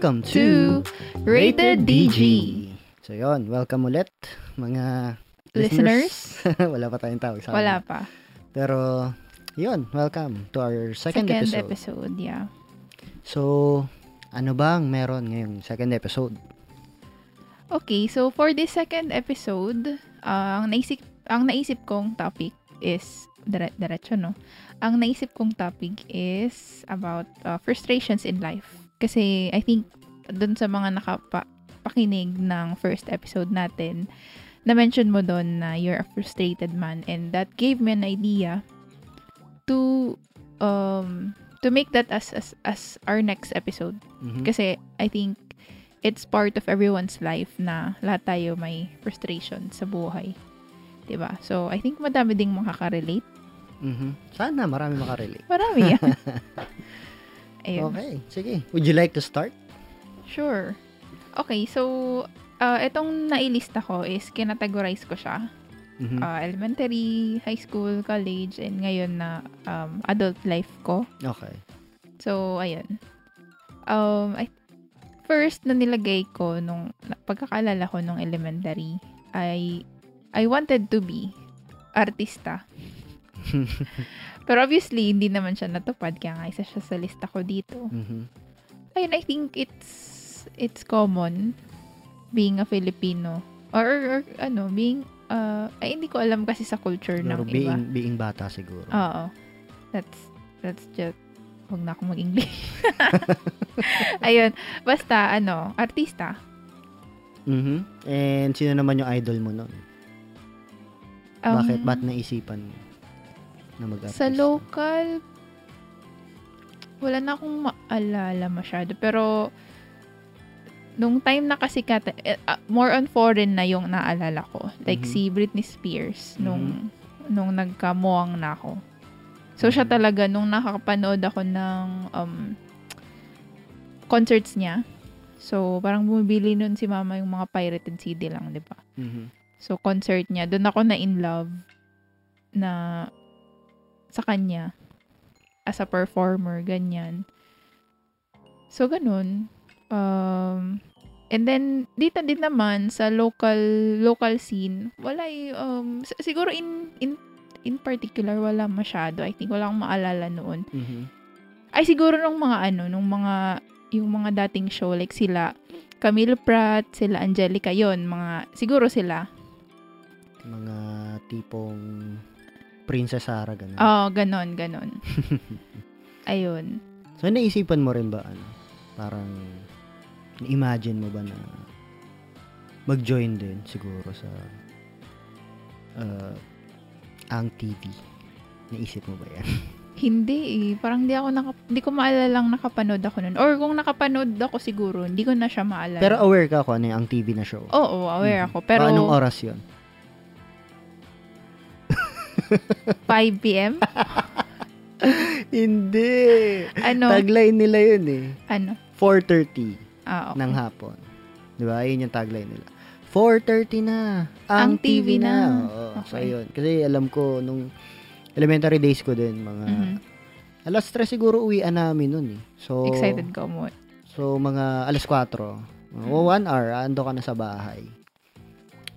Welcome to Rated DG. So yon, welcome ulit mga Listeners? Wala pa tayong tawag sa Wala pa. Pero yon, welcome to our second, Second episode. episode, yeah. So, ano bang meron ngayong second episode? Okay, so for this second episode, uh, ang naisip ang naisip kong topic is dire- diretso no. Ang naisip kong topic is about uh, frustrations in life. Kasi I think dun sa mga nakapakinig ng first episode natin, na-mention mo doon na you're a frustrated man and that gave me an idea to um to make that as as, as our next episode. Mhm. Kasi I think it's part of everyone's life na lahat tayo may frustration sa buhay. 'Di ba? So, I think madami ding makaka-relate. Mhm. Sana marami makarelate. Marami yan. Ayun. Okay, sige. Would you like to start? Sure. Okay, so uh, itong nailista ko is kinategorize ko siya. Mhm. Uh, elementary, high school, college, and ngayon na um, adult life ko. okay. So, ayun. Um, I, first na nilagay ko nung pagkakaalala ko nung elementary, I, I wanted to be artista. Pero obviously, hindi naman siya natupad, kaya nga isa siya sa lista ko dito. Mhm. Ayun, I think it's, it's common being a Filipino. Or, or ano, being, uh, ay, hindi ko alam kasi sa culture Siguro ng iba. being, being bata siguro. Oo. That's, that's just, huwag na ako mag-English. Ayun. Basta, ano, artista. Mhm. And sino naman yung idol mo nun? Um, Bakit? Ba't naisipan mo na mag-artista? Sa local, wala na akong maalala masyado. Pero, nung time na kasi kata, eh, ah, more on foreign na yung naalala ko. Like Mhm. si Britney Spears, nung, nung nagkamuang na ako. So, siya Mhm. talaga, nung nakakapanood ako ng um, concerts niya, so, parang bumibili nun si mama yung mga pirated CD lang, di ba? Mhm. So, concert niya. Doon ako na in love na sa kanya as a performer, ganyan. So, ganun. Um, and then, dito din naman sa local local scene, wala y- um, siguro in, in in particular, wala masyado. I think wala akong maalala noon. Mhm. Ay, siguro nung mga ano, nung mga, yung mga dating show, like sila, Camille Pratt, sila Angelica, yon mga, siguro sila, Mga tipong Princess Sarah, ganun. Oo, ganon, ganon. Ayun. So, naisipan mo rin ba, ano, parang, imagine mo ba na mag-join din siguro sa uh, ang TV? Naisip mo ba yan? Hindi eh. Parang di ako naka, di ko maalala lang nakapanood ako nun. Or kung nakapanood ako siguro, hindi ko na siya maalala. Pero aware ka kung ano yung ang TV na show? Oo, aware Mhm. ako. Pero O, anong oras yon 5 p.m. Hindi! Ano? Tagline nila yun eh. ano? 4.30 Ah, okay. ng hapon. Di ba? Yun yung tagline nila. 4.30 na. Ang, Ang TV, TV na. na. Oo. So, Okay. yun. Kasi alam ko, nung elementary days ko din, mga Mhm. alas 3 siguro uwian namin nun eh. So, Excited ka mo. So, mga alas 4. O, one hour, ando ka na sa bahay.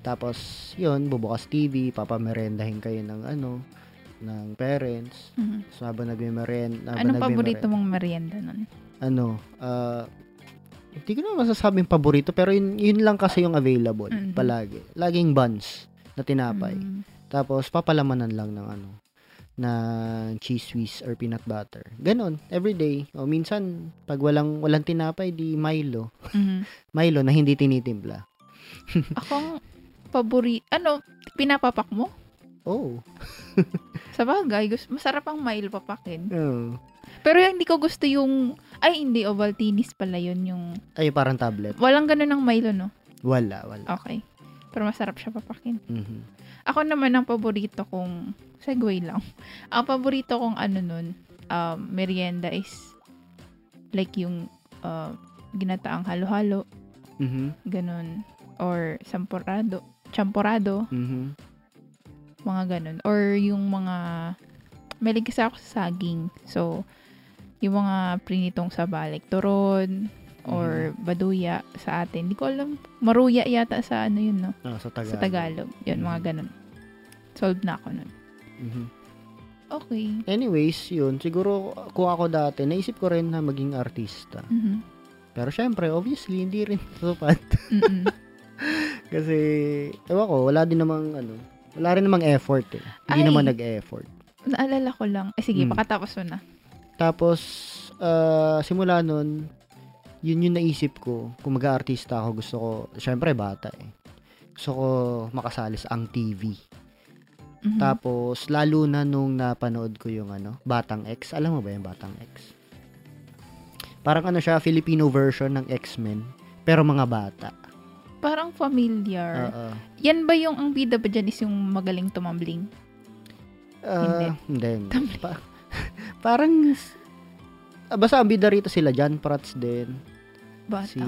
Tapos, yun, bubukas TV, papamerendahin kayo ng ano, ng parents. Mhm. So, habang nagme-merenda, Anong paborito mong merienda nun? Ano, ah, hindi ko na masasabing paborito, pero yun, yun lang kasi yung available, Mhm. palagi. Laging buns na tinapay. Mm. Tapos, papalamanan lang ng ano, ng cheese whiz or peanut butter. Ganon, everyday. O minsan, pag walang, walang tinapay, di Milo. Mhm. Milo na hindi tinitimpla. Akong paborito, ano, pinapapak mo? Oh. Sa bagay, masarap ang mail papakin. oh. Pero yung hindi ko gusto yung, ay hindi, Ovaltinis pala yun yung, Ay, parang tablet. walang ganun ng Milo, no? Wala, wala. Okay. Pero masarap siya papakin. Mhm. Ako naman ang paborito kong, segue lang. Ang paborito kong ano nun, um, merienda is, like yung, uh, ginataang halo-halo, Mhm. ganun. Or sampurado, champorado, Mhm. mga ganun. Or yung mga, malig kasi ako sa saging. So, yung mga prinitong sa balik, turon, or Mm-hmm. baduya sa atin. Hindi ko alam, maruya yata sa ano yun, no? Ah, sa Tagalog. Sa Tagalog. Yun, mga Mhm. ganun. Solved na ako nun. Mhm. Okay. Anyways, yun. Siguro, kung ako dati, naisip ko rin na maging artista. Mhm. Pero syempre, obviously, hindi rin tupad. Mm-mm. Kasi, ewan ko, wala din namang, ano, wala rin namang effort eh. Hindi Ay. naman nag-effort. Naalala ko lang. Eh, sige, Mm. pakatapos mo na. Tapos, ah, simula nun, yun yung naisip ko. Kung mag-artista ako, gusto ko, syempre bata eh. Gusto ko makasali sa ang TV. Mhm. Tapos, lalo na nung napanood ko yung ano, Batang X. Alam mo ba yung Batang X? Parang ano siya, Filipino version ng X-Men. Pero mga bata. Parang familiar. Oo. Yan ba yung ang bida ba dyan is yung magaling tumambling? Hindi. Ah, hindi. hindi. Pa- parang, ah, basta ang bida rito sila, John Prats din. Bata. Si,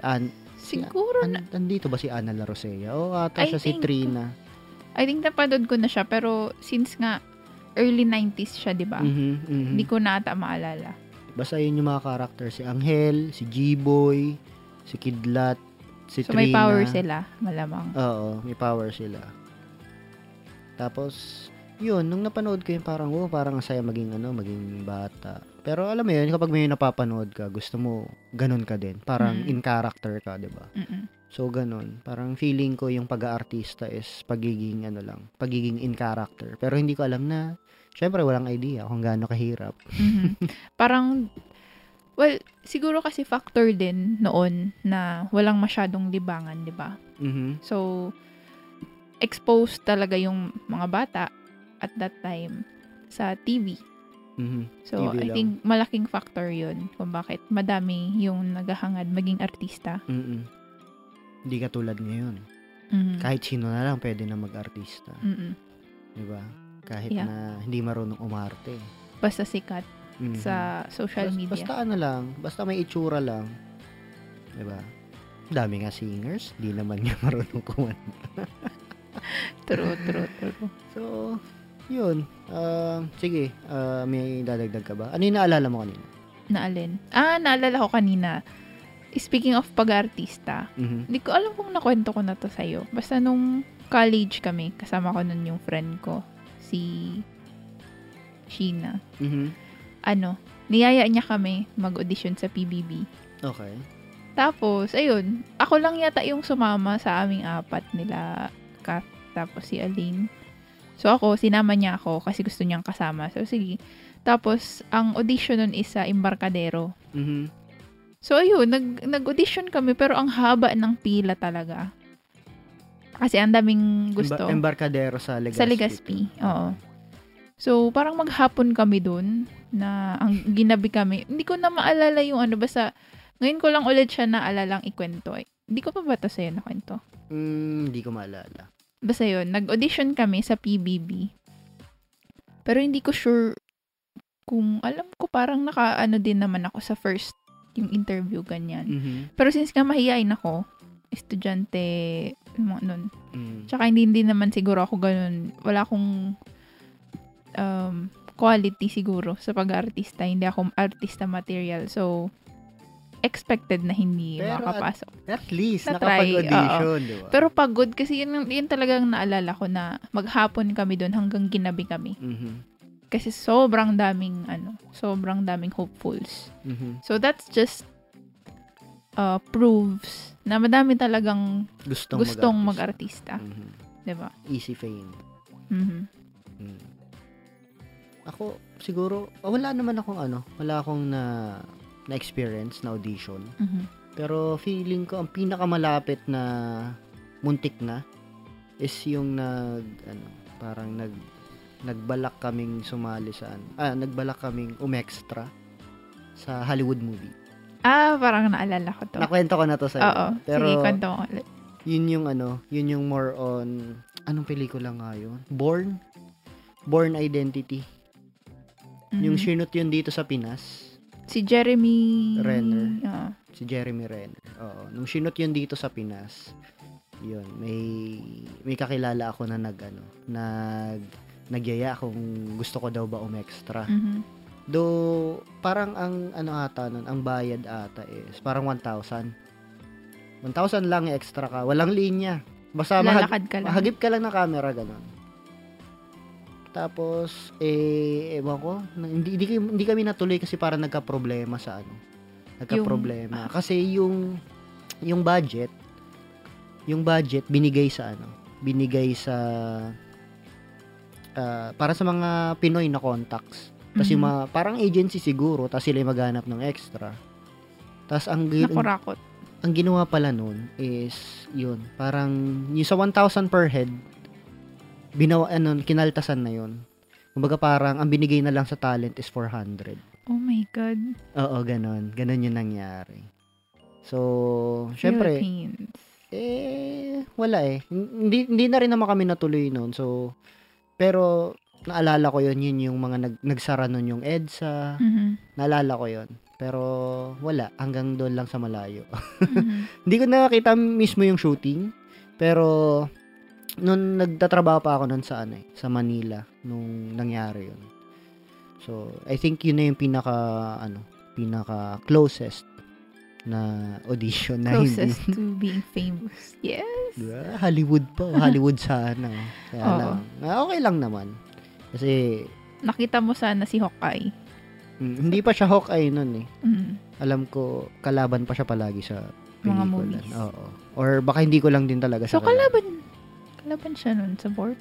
An, Siguro an, nandito ba si Ana La Rosea? O ata I siya si think- Trina. I think napanood ko na siya pero since nga early 90s siya, 'di ba? Mhm, mhm. Hindi ko na ata maalala. Basta yun yung mga karakter. Si Angel, si G-Boy, si Kidlat, si So Trina. may power sila, malamang. Oo, may power sila. Tapos, yun, nung napanood ko yun, parang, oh, parang ang saya maging, ano, maging bata. Pero alam mo yun, kapag may napapanood ka, gusto mo, ganun ka din. Parang Mm. in character ka, di ba? So, ganun. Parang feeling ko yung pag-aartista is pagiging, ano lang, pagiging in character. Pero hindi ko alam na, syempre, walang idea kung gaano kahirap. Mhm. Parang well, siguro kasi factor din noon na walang masyadong libangan, 'di ba? Mhm. So exposed talaga yung mga bata at that time sa TV. Mhm. So, TV I lang. think malaking factor yun kung bakit madami yung naghahangad maging artista. Mm-mm. Hindi katulad ngayon. Mhm. Kahit sino na lang pwede na mag-artista. Mm-mm. Di ba? Kahit Yeah. na hindi marunong umarte. Basta sikat Mhm. sa social media. Basta ano lang, basta may itsura lang. Di ba? Dami nga singers, di naman niya marunong kumanta. True, true, true. So, yun. Ah, sige, ah, may dadagdag ka ba? Ano yung naalala mo kanina? Na alin? Ah, naalala ko kanina. Speaking of pag-artista, Mhm. Hindi ko alam kung nakwento ko na to sa'yo. Basta nung college kami, kasama ko nun yung friend ko, si Sheena. Mhm. Ano, niyaya niya kami mag-audition sa PBB. Okay. Tapos, ayun, ako lang yata yung sumama sa aming apat nila, Kath, tapos si Aline. So ako, sinama niya ako kasi gusto niyang kasama. So sige. Tapos, ang audition nun is sa Embarcadero. Mhm. So, ayun, nag, nag-audition kami, pero ang haba ng pila talaga. Kasi ang daming gusto. Emba- embarkadero sa Legazpi. sa Legazpi, oo. So, parang maghapon kami dun, na ang ginabi kami. Hindi ko na maalala yung ano, basta, ngayon ko lang ulit siya naalalang ikwento. Hindi ko pa ba ito sa'yo nakwento? Mm, hindi ko maalala. Basta yun, nag-audition kami sa PBB. Pero hindi ko sure kung, alam ko parang naka, ano din naman ako sa first, yung interview, ganyan. Mhm. Pero since nga mahihain ako, estudyante mo nun. Mm. Tsaka hindi, hindi naman siguro ako ganun. Wala akong um, quality siguro sa pag-artista. Hindi ako artista material. So, expected na hindi Pero makapasok. At least, Na-try, nakapag-audition, di ba? Pero pagod kasi yun, yun talagang naalala ko na maghapon kami doon hanggang ginabi kami. Mhm. Kasi sobrang daming ano, sobrang daming hopefuls. Mhm. So that's just uh, proves na madami talagang Gustong, gustong mag-artista. mag-artista. Mhm. 'Di ba? Easy fame. Mhm. Mm. Ako, siguro, ah, wala naman akong ano, wala akong na na-experience na audition. Mhm. Pero feeling ko, ang pinakamalapit na muntik na is yung nag, ano, parang nag, nagbalak kaming sumali sa, ano, ah, nagbalak kaming umextra sa Hollywood movie. Ah, parang naalala ko to. Nakwento ko na to sa Oo. Pero, Sige, kwento mo ulit. yun yung ano, yun yung more on, anong pelikula nga yun? Born? Born Identity. Yung Mhm. sinut yun dito sa Pinas, Si Jeremy... Renner. Ah. si Jeremy Renner. Oo. Nung sinut yun dito sa Pinas, yun, may may kakilala ako na nag ano, nag nagyaya kung gusto ko daw ba umextra. Mhm. Do parang ang ano ata nun, ang bayad ata is parang 1,000. 1,000 lang yung extra ka. Walang linya. Basta mahag- ka lang. mahagip ka lang ng camera ganun. Tapos eh ewan ko, hindi hindi, kami- hindi kami natuloy kasi parang nagka-problema sa ano. Nagka-problema kasi yung yung budget yung budget binigay sa ano, binigay sa ah, para sa mga Pinoy na contacts. Tapos yung Mhm. mga, parang agency siguro, tapos sila yung maghanap ng extra. Tapos ang, Nakurakot. ang ginawa pala nun is, yun, parang, yung sa 1,000 per head, binawa, ano, kinaltasan na yun. Kumbaga parang, ang binigay na lang sa talent is 400. Oh my God. Oo, ganon. Ganon yung nangyari. So, syempre, Philippines. eh, wala eh. Hindi, hindi na rin naman kami natuloy noon. So, pero, naalala ko yun, yun yung mga nag, nagsara nun yung EDSA. Mhm. Naalala ko yun. Pero, wala. Hanggang doon lang sa malayo. Mhm. Hindi ko nakakita mismo yung shooting. Pero, nung nagtatrabaho pa ako nun sa ano eh, sa Manila, nung nangyari yun. So, I think yun na yung pinaka, ano, pinaka closest na audition na Closest hindi. to being famous. Yes. Diba? Hollywood pa. Hollywood sana. Kaya Oo. lang. ah, Okay lang naman. Kasi, Nakita mo sana si Hawkeye. mm, hindi pa siya Hawkeye nun eh. Mhm. Alam ko, kalaban pa siya palagi sa Mga pelikula. movies. Oo. Or baka hindi ko lang din talaga So, siya kalaban, kalaban siya nun sa board?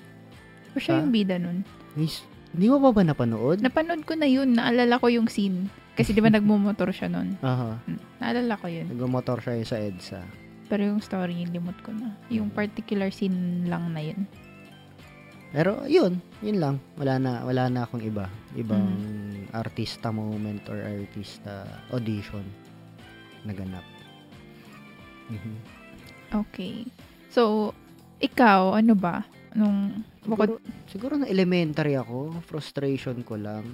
O siya Sa- yung bida nun? Miss, hindi mo pa ba napanood? Napanood ko na yun. Naalala ko yung scene. Kasi di ba nagmumotor siya nun? Aha. Hmm. Naalala ko yun. Nagmotor siya yun sa EDSA. Pero yung story, limot ko na. Yung particular scene lang na yun. Pero yun, yun lang. Wala na, wala na akong iba. Ibang Mm. artista moment or artista audition naganap. Mhm. Okay. So, ikaw, ano ba? Nung, bukod, Siguro, siguro na elementary ako, frustration ko lang.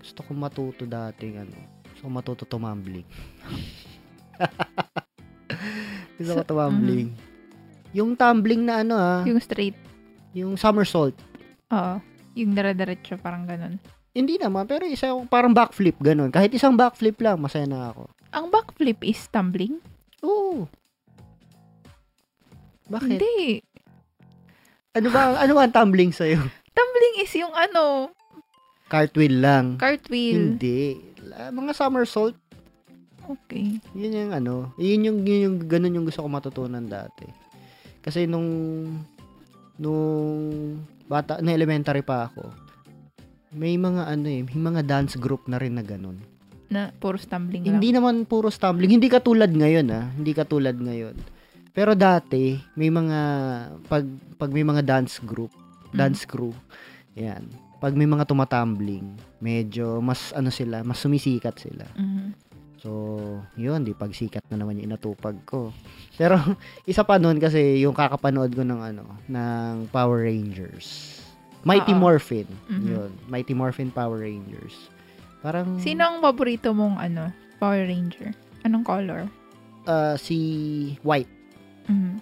Gusto ko matuto dating ano. Gusto ko matuto tumbling. Gusto ko So, tumbling. Yung tumbling na ano ah, yung straight, yung somersault. oo. Yung dara-diretso, parang ganun. Hindi naman, pero isa yung parang backflip, ganun. Kahit isang backflip lang, masaya na ako. Ang backflip is tumbling? Oo. Bakit? Hindi. Ano ba, ano ba ang tumbling sa'yo? Tumbling is yung ano, Cartwheel lang. cartwheel. Hindi. Mga somersault, Okay. yun yung ano, yun yung, yun yung, ganun yung gusto ko matutunan dati. Kasi nung, nung bata, na elementary pa ako, may mga ano eh, may mga dance group na rin na ganun. Na puro tumbling lang. Hindi naman puro stumbling. Hindi katulad ngayon ah. Hindi katulad ngayon. Pero dati, may mga, pag, pag may mga dance group, Mm. dance crew, yan. Pag may mga tumatumbling, medyo mas ano sila, mas sumisikat sila. Mhm. So, yun, di pagsikat na naman yung inatupag ko. Pero, isa pa nun kasi yung kakapanood ko ng ano, ng Power Rangers. Mighty Oo. Morphin. Mhm. Yun. Mighty Morphin Power Rangers. Parang, Sino ang paborito mong ano, Power Ranger? Anong color? ah, si White. Mhm.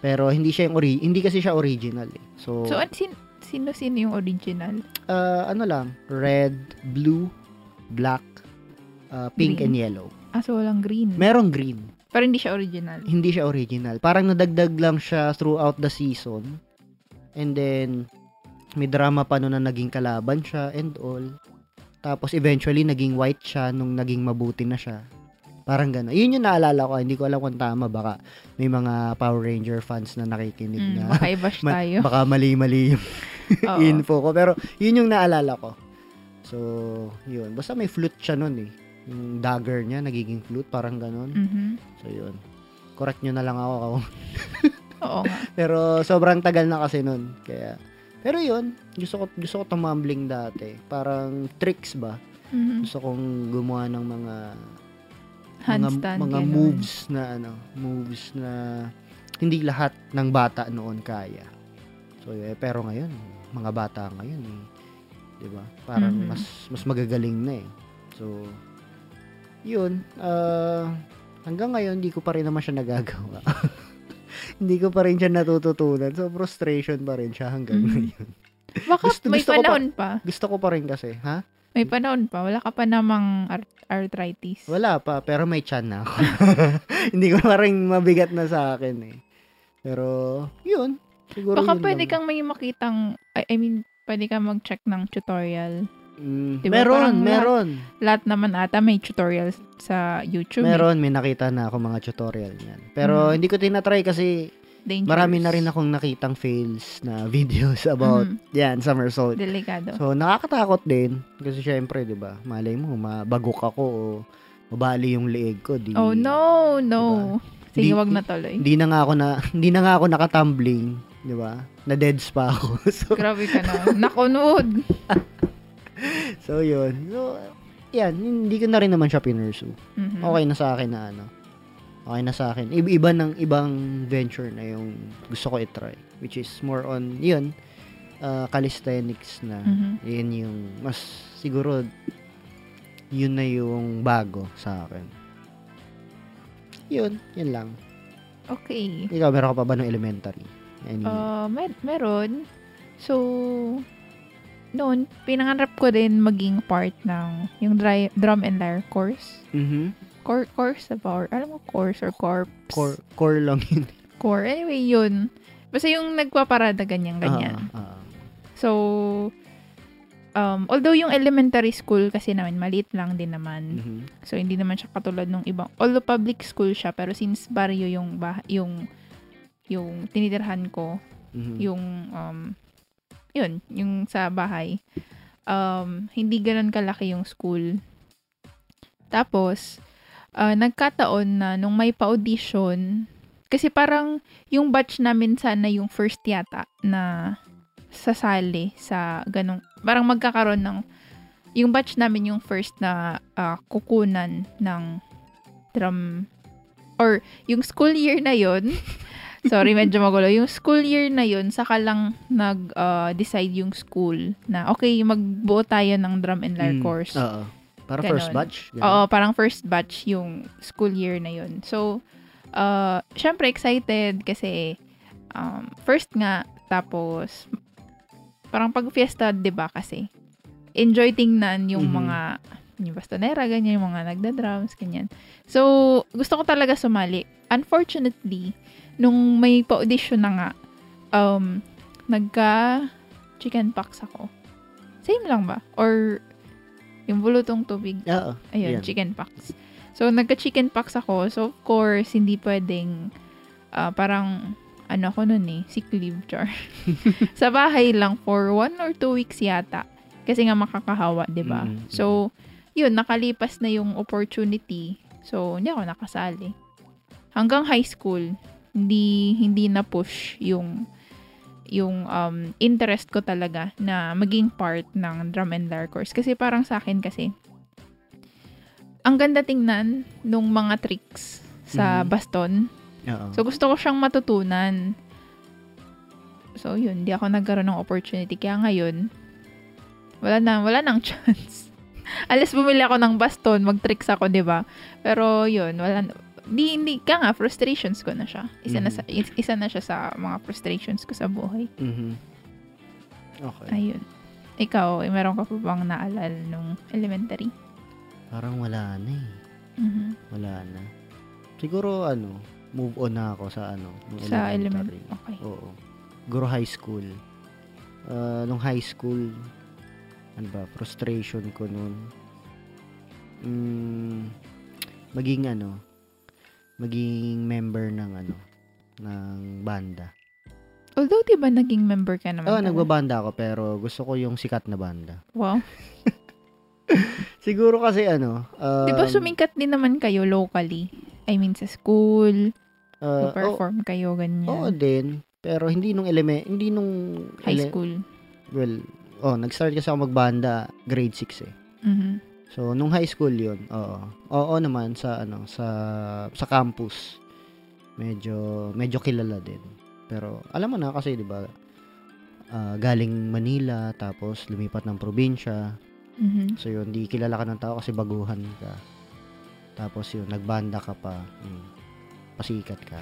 Pero hindi siya yung ori hindi kasi siya original eh. So, So, an- sin- sino-sino yung original? ah, ano lang, red, blue, black, ah, pink Green. and yellow. Ah, so walang green. Merong green. Pero hindi siya original. Hindi siya original. Parang nadagdag lang siya throughout the season. And then may drama pa noon na naging kalaban siya and all. Tapos eventually naging white siya nung naging mabuti na siya. Parang gano'n. Yun yung naalala ko. Hindi ko alam kung tama. Baka may mga Power Ranger fans na nakikinig Mm, na. baka i-bash Ma- tayo. baka mali-mali yung info ko. Pero, yun yung naalala ko. So, yun. Basta may flute siya nun eh. Yung dagger niya, nagiging flute, parang ganun. Mhm. So, yun. Correct nyo na lang ako. Oo nga. Pero, sobrang tagal na kasi nun. Kaya, pero yun, gusto ko, gusto ko tumambling dati. Parang tricks ba? Mhm. Gusto kong gumawa ng mga Handstand. mga, mga ganun. moves na ano, moves na hindi lahat ng bata noon kaya. So, eh, pero ngayon, mga bata ngayon eh, 'di ba? Parang Mhm. mas mas magagaling na eh. So, 'yun, ah, hanggang ngayon hindi ko pa rin naman siya nagagawa. hindi ko pa rin siya natututunan. So, frustration pa rin siya hanggang Mhm. ngayon. Baka Gusto- may gusto ko pa- panahon pa. Gusto ko pa rin kasi, ha? May panahon pa. Wala ka pa namang ar- arthritis. Wala pa, pero may chan na ako. Hindi ko parang mabigat na sa akin eh. Pero, yun. Siguro Baka yun pwede lang. kang may makitang, I, mean, pwede kang mag-check ng tutorial. Mm, Diba, meron, parang lahat- meron. Lahat naman ata may tutorial sa YouTube. eh. Meron, may nakita na ako mga tutorial niyan. Pero Mm. hindi ko tinatry kasi Dangerous. marami na rin akong nakitang fails na videos about Mhm. yan, somersault. Delikado. So, nakakatakot din. Kasi syempre, di ba, malay mo, mabagok ako o mabali yung leeg ko. Di, oh, no, no. Sige, Di- wag na tuloy. Hindi na nga ako na, hindi na nga ako nakatumbling. Di ba? Na dead spa ako. so, Grabe ka na. Nakunod. so, yun. So, yan, hindi ko na rin naman siya pinursu. Mhm. Okay na sa akin na ano. Okay na sa akin. Iba, ng ibang venture na yung gusto ko i-try. Which is more on, yun, uh, calisthenics na. Mhm. Yun yung, mas siguro, yun na yung bago sa akin. Yun, yun lang. Okay. Ikaw, meron ka pa ba ng elementary? Any, Uh, mer- meron. So, noon, pinangarap ko din maging part ng yung dry, drum and lyre course. mhm Cor- course ba? Or, alam mo, course or corps? core, core lang yun. Core. Anyway, yun. Basta yung nagpaparada ganyan-ganyan. Ah, ah. So, um, although yung elementary school kasi naman, maliit lang din naman. Mhm. So, hindi naman siya katulad ng ibang, although public school siya, pero since barrio yung, bah- yung, yung tinitirhan ko, Mhm. yung, um, yun, yung sa bahay, um, hindi ganun kalaki yung school. Tapos, ah, nagkataon na nung may pa-audition, kasi parang yung batch namin sana yung first yata na sasali sa ganong, parang magkakaroon ng, yung batch namin yung first na ah, kukunan ng drum, or yung school year na yon Sorry, medyo magulo. Yung school year na yun, saka lang nag-decide yung school na, okay, magbuo tayo ng drum and lyre Mm, course. Oo. Para Ganon. first batch? Ganun. Oo, parang first batch yung school year na yun. So, uh, syempre excited kasi um, first nga, tapos parang pag fiesta, 'di ba kasi, enjoy tingnan yung Mhm. mga yung bastonera, ganyan, yung mga nagda-drums, ganyan. So, gusto ko talaga sumali. Unfortunately, nung may pa-audition na nga, um, nagka chicken pox ako. Same lang ba? Or yung bulutong tubig Oo. Ayun, Yan. chicken pox. So, nagka-chicken pox ako. So, of course, hindi pwedeng, ah, parang, ano ako nun eh, sick leave, char. sa bahay lang for one or two weeks yata. Kasi nga makakahawa, 'di ba Mm. So, yun, nakalipas na yung opportunity. So, hindi ako nakasali. Hanggang high school, hindi, hindi na push yung yung um, interest ko talaga na maging part ng drum and lyre course. Kasi parang sa akin kasi, ang ganda tingnan nung mga tricks sa Mhm. baston. Oo. So, gusto ko siyang matutunan. So, yun. Di ako nagkaroon ng opportunity. Kaya ngayon, wala na, wala nang chance. Alas bumili ako ng baston, mag-tricks ako, di ba? Pero, yun, wala. Di, hindi, ka nga, frustrations ko na siya. Isa, na Mhm. sa, is- isa na siya sa mga frustrations ko sa buhay. Mhm. Okay. Ayun. Ikaw, eh, meron ka pa bang naalala nung elementary? Parang wala na eh. Mhm. Wala na. Siguro ano, move on na ako sa ano, nung Sa elementary. elementary. Okay. Oo. Siguro high school. Uh, nung high school, ano ba, frustration ko nun. Mm, maging ano, maging member ng ano, ng banda. Although, di ba naging member ka naman? Oo, pala? nagbabanda ako pero gusto ko yung sikat na banda. Wow. Siguro kasi ano, um, Di ba sumikat din naman kayo locally? I mean, sa school, uh, oh, perform kayo, ganyan. Oo din. Pero hindi nung element, hindi nung High ele- school. Well, oh, nag-start kasi ako magbanda grade 6 eh. Mhm. So, nung high school 'yun. Oo. Oo naman sa ano, sa sa campus. Medyo medyo kilala din. Pero alam mo na kasi 'di ba? ah, galing Manila tapos lumipat ng probinsya. Mhm. So yun, di kilala ka ng tao kasi baguhan ka. Tapos yun, nagbanda ka pa. Mm, pasikat ka.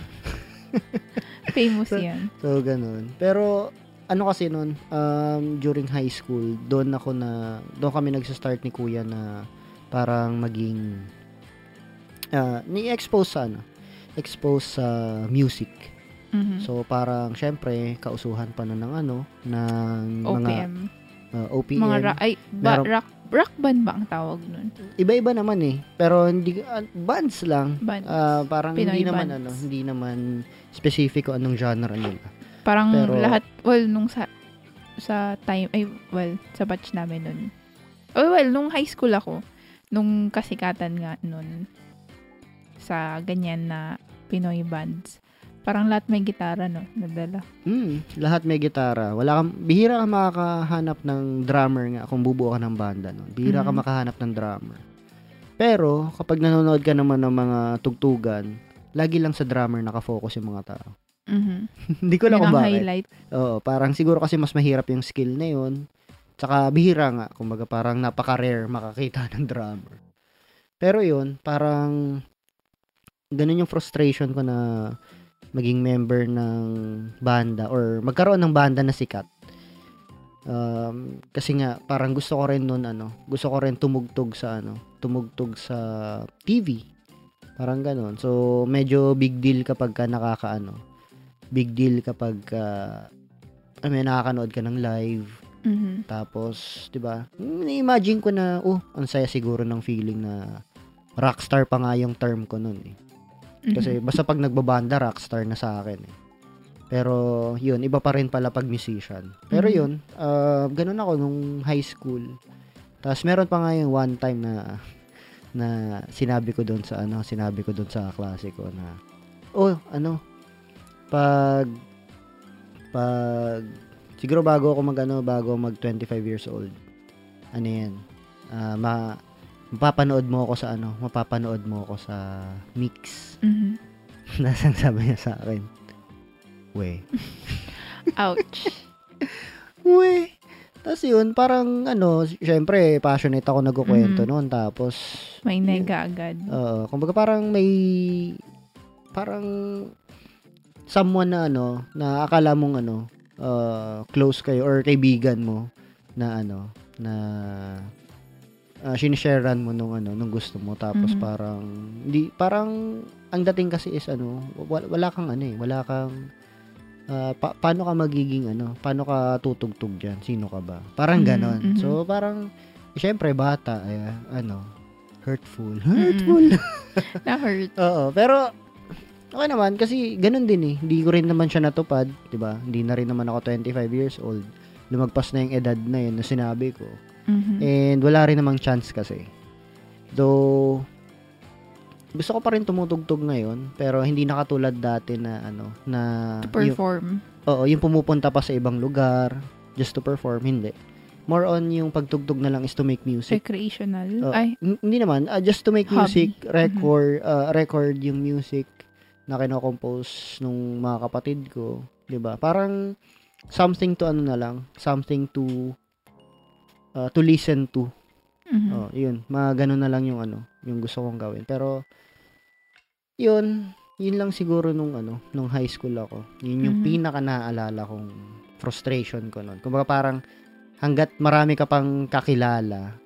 Famous So- yan. So, ganun. Pero, ano kasi noon, um, during high school, doon ako na, doon kami nagsa-start ni kuya na parang maging, uh, ni-expose sa ano, expose sa music. Mhm. So, parang, syempre, kausuhan pa na ng ano, ng mga OPM. uh, OPM. Mga ra- ay, ba, Meron- rock, rock band ba ang tawag nun? Iba-iba naman eh. Pero, hindi, uh, bands lang. Band. Ah, parang Pinoy hindi naman bands. ano, hindi naman specific kung anong genre nila. Parang pero- lahat, well, nung sa, sa time, ay, well, sa batch namin nun. Oh, well, nung high school ako, nung kasikatan nga nun, sa ganyan na Pinoy bands, parang lahat may gitara, no, nadala. Hmm, lahat may gitara. Wala kang bihira ka makakahanap ng drummer nga kung bubuo ka ng banda no. Bihira ka Mhm. makahanap ng drummer. Pero kapag nanonood ka naman ng mga tugtugan, lagi lang sa drummer nakafocus yung mga tao. Mhm. Hindi ko alam kung bakit. highlight. Oo, parang siguro kasi mas mahirap yung skill na yun. Tsaka bihira nga, kumbaga parang napaka-rare makakita ng drummer. Pero yun, parang ganun yung frustration ko na maging member ng banda or magkaroon ng banda na sikat. Um, kasi nga parang gusto ko rin noon ano, gusto ko rin tumugtog sa ano, tumugtog sa TV. Parang ganun. So medyo big deal kapag ka nakakaano. Big deal kapag uh, I mean, nakakanood ka ng live. Mhm. Tapos, 'di ba? Ni-imagine ko na, oh, ang saya siguro ng feeling na rockstar pa nga yung term ko noon eh. Kasi basta pag nagbabanda, rockstar na sa akin eh. Pero, yun, iba pa rin pala pag musician. Pero Mhm. yun, uh, ganun ako nung high school. Tapos meron pa nga yung one time na na sinabi ko doon sa ano, sinabi ko doon sa klase ko na oh, ano, pag pag siguro bago ako mag ano, bago mag 25 years old. Ano 'yan? Ah, ma mapapanood mo ako sa ano, mapapanood mo ako sa mix. Mhm. Nasaan sabi niya sa akin? We. Ouch. We. Tapos yun, parang ano, syempre, passionate ako nagkukwento Mhm. noon. Tapos, May nega agad. Oo, kumbaga parang may parang someone na ano, na akala mong ano, uh, close kayo or kaibigan mo na ano, na uh, sinisharean mo nung ano, nung gusto mo tapos Mhm. parang hindi parang ang dating kasi is ano, wala, wala kang ano eh, wala kang uh, pa- paano ka magiging ano, paano ka tutugtog diyan? Sino ka ba? Parang Mhm, ganon. mhm. So parang syempre bata ay ano, hurtful. Hurtful. Na-hurt. Oo, pero okay naman kasi ganun din eh. Hindi ko rin naman siya natupad, 'di ba? Hindi na rin naman ako 25 years old. Lumagpas na yung edad na yun na sinabi ko. Mhm. And wala rin namang chance kasi. Though gusto ko pa rin tumutugtog ngayon, pero hindi na katulad dati na ano, na To yung, perform. oo, yung pumupunta pa sa ibang lugar just to perform, hindi. More on yung pagtugtog na lang is to make music. Recreational. Oh, Ay, hindi naman, ah, just to make Hobby. music, record, ah, record yung music na kino-compose nung mga kapatid ko, 'di ba? Parang something to ano na lang, something to ah, to listen to. mhm. Oh, 'yun. Mga ganun na lang yung ano, yung gusto kong gawin. Pero 'yun, yun lang siguro nung ano, nung high school ako. Yun yung Mhm. pinaka naaalala kong frustration ko noon. Kumbaga parang hanggat marami ka pang kakilala,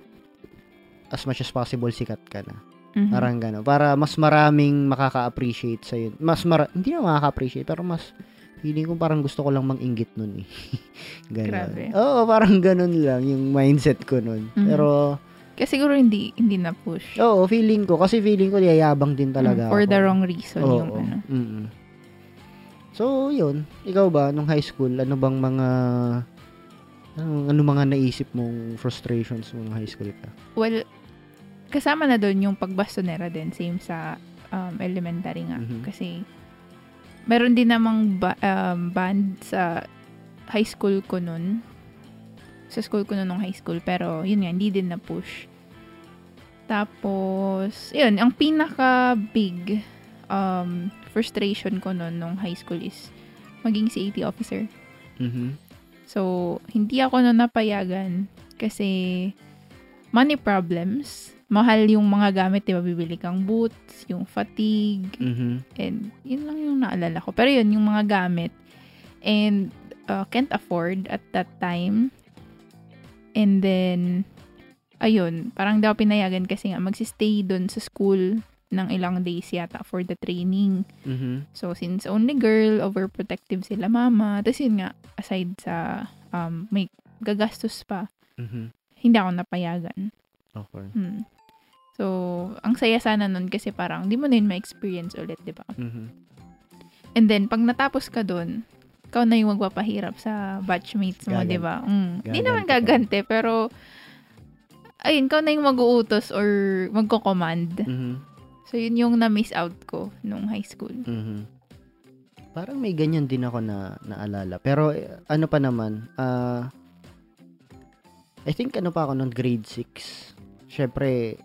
as much as possible sikat ka na. Mhm. Parang gano'n. Para mas maraming makaka-appreciate sa'yo. Mas mara- hindi na makaka-appreciate, pero mas feeling ko parang gusto ko lang mang-inggit nun eh. ganon. Grabe. Oo, parang ganun lang yung mindset ko nun. Mhm. Pero, Kasi siguro hindi hindi na push. oo, feeling ko, kasi feeling ko yayabang din talaga Mm, For ako. the wrong reason Oo, yung ano. mm-mm. So, yun. Ikaw ba, nung high school, ano bang mga, ano, ano mga naisip mong frustrations mo nung high school ka? Well, kasama na doon yung pagbastonera din. Same sa um, elementary nga. Mhm. Kasi, meron din namang ba- um, band sa high school ko nun. Sa school ko nun nung high school. Pero, yun nga, hindi din na-push. Tapos, yun, ang pinaka-big um, frustration ko nun nung high school is maging CAT officer. Mhm. So, hindi ako na napayagan kasi money problems. Mahal yung mga gamit, di ba? Bibili kang boots, yung fatigue, Mhm. and yun lang yung naalala ko. Pero yun, yung mga gamit. And uh, can't afford at that time. And then, ayun, parang daw pinayagan kasi nga magsistay doon sa school ng ilang days yata for the training. Mhm. So, since only girl, overprotective sila mama. Tapos yun nga, aside sa um, may gagastos pa, Mhm. hindi ako napayagan. Okay. Hmm. So, ang saya sana nun kasi parang di mo na yun ma-experience ulit, di ba? Mhm. And then, pag natapos ka dun, ikaw na yung magpapahirap sa batchmates mo, di ba? Mm. Di naman gaganti ka. gagante, pero ayun, ikaw na yung mag-uutos or magko-command. Mhm. So, yun yung na-miss out ko nung high school. Mhm. Parang may ganyan din ako na naalala. Pero eh, ano pa naman, ah I think ano pa ako noon grade 6. Syempre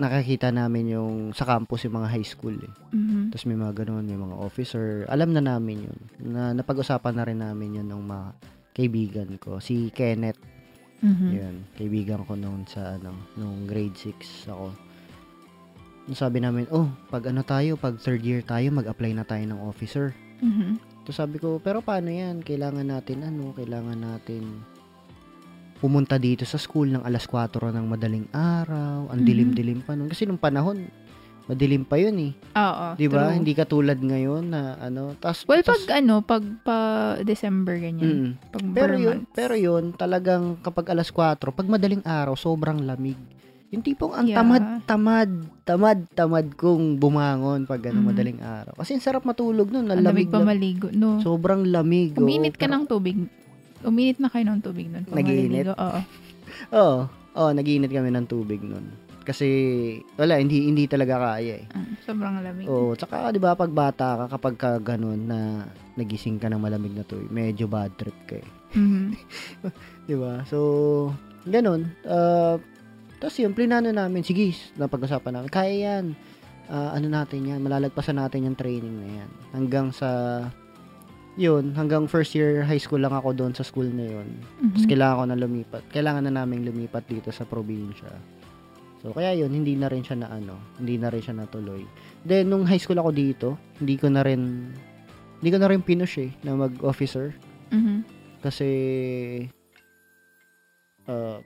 nakakita namin yung sa campus yung mga high school eh. Mhm. Tapos may mga ganun, may mga officer. Alam na namin yun. Na napag-usapan na rin namin yun ng mga kaibigan ko. Si Kenneth, Mhm. yun. Kaibigan ko noon sa ano, nung grade 6 ako. Sabi namin, oh, pag ano tayo, pag third year tayo, mag-apply na tayo ng officer. Mhm. So sabi ko, pero paano yan? Kailangan natin ano, kailangan natin pumunta dito sa school ng alas 4 ng madaling araw. Ang Mhm. dilim-dilim pa nun. Kasi nung panahon, madilim pa yun eh. Oo. 'Di ba? Hindi katulad ngayon na ano, tas Well, tas- pag ano, pag pa December ganyan. Mm. Pag Pero yun, months. pero yun, talagang kapag alas 4, pag madaling araw, sobrang lamig. Yung tipong ang Yeah. tamad, tamad, tamad, tamad kong bumangon pag ano, Mhm. madaling araw. Kasi ang sarap matulog nun, Ang lamig lamig. pa maligo, no? sobrang lamig. Uminit ka pero- ng tubig. Uminit na kayo ng tubig nun. Nag-iinit? Oo. Oo, oo, nagiinit kami ng tubig nun. Kasi, wala, hindi hindi talaga kaya eh. Mm, sobrang lamig. Oo, tsaka 'di ba pag bata ka kapag ka ganun na nagising ka ng malamig na tubig, medyo bad trip ka eh. Mhm. 'Di ba? So, ganun. Uh, tapos yun, plinano namin, sige, napag-usapan namin, kaya yan. Ah, ano natin yan, malalagpasan natin yung training na yan. Hanggang sa, yun, hanggang first year high school lang ako doon sa school na yun. Tapos Mhm. kailangan ko na lumipat. Kailangan na namin lumipat dito sa probinsya. So, kaya yun, hindi na rin siya na ano, hindi na rin siya natuloy. Then, nung high school ako dito, hindi ko na rin, hindi ko na rin pinush eh, na mag-officer. Mhm. Kasi, uh,